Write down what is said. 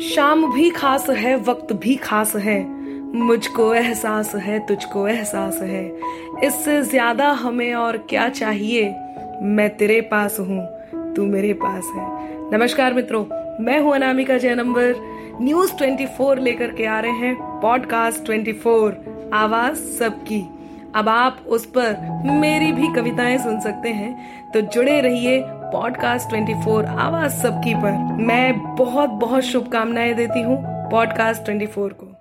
शाम भी खास है, वक्त भी खास है। मुझको एहसास है, तुझको एहसास है। इससे ज़्यादा हमें और क्या चाहिए? मैं तेरे पास हूँ, तू मेरे पास है। नमस्कार मित्रों, मैं हूँ अनामिका जय नंबर न्यूज़ 24 लेकर के आ रहे हैं, पॉडकास्ट 24 आवाज़ सबकी। अब आप उस पर मेरी भी कविताएँ सुन सकते हैं तो जुड़े रहिए पॉडकास्ट 24 आवाज़ सबकी पर। मैं बहुत बहुत शुभकामनाएँ देती हूँ पॉडकास्ट 24 को।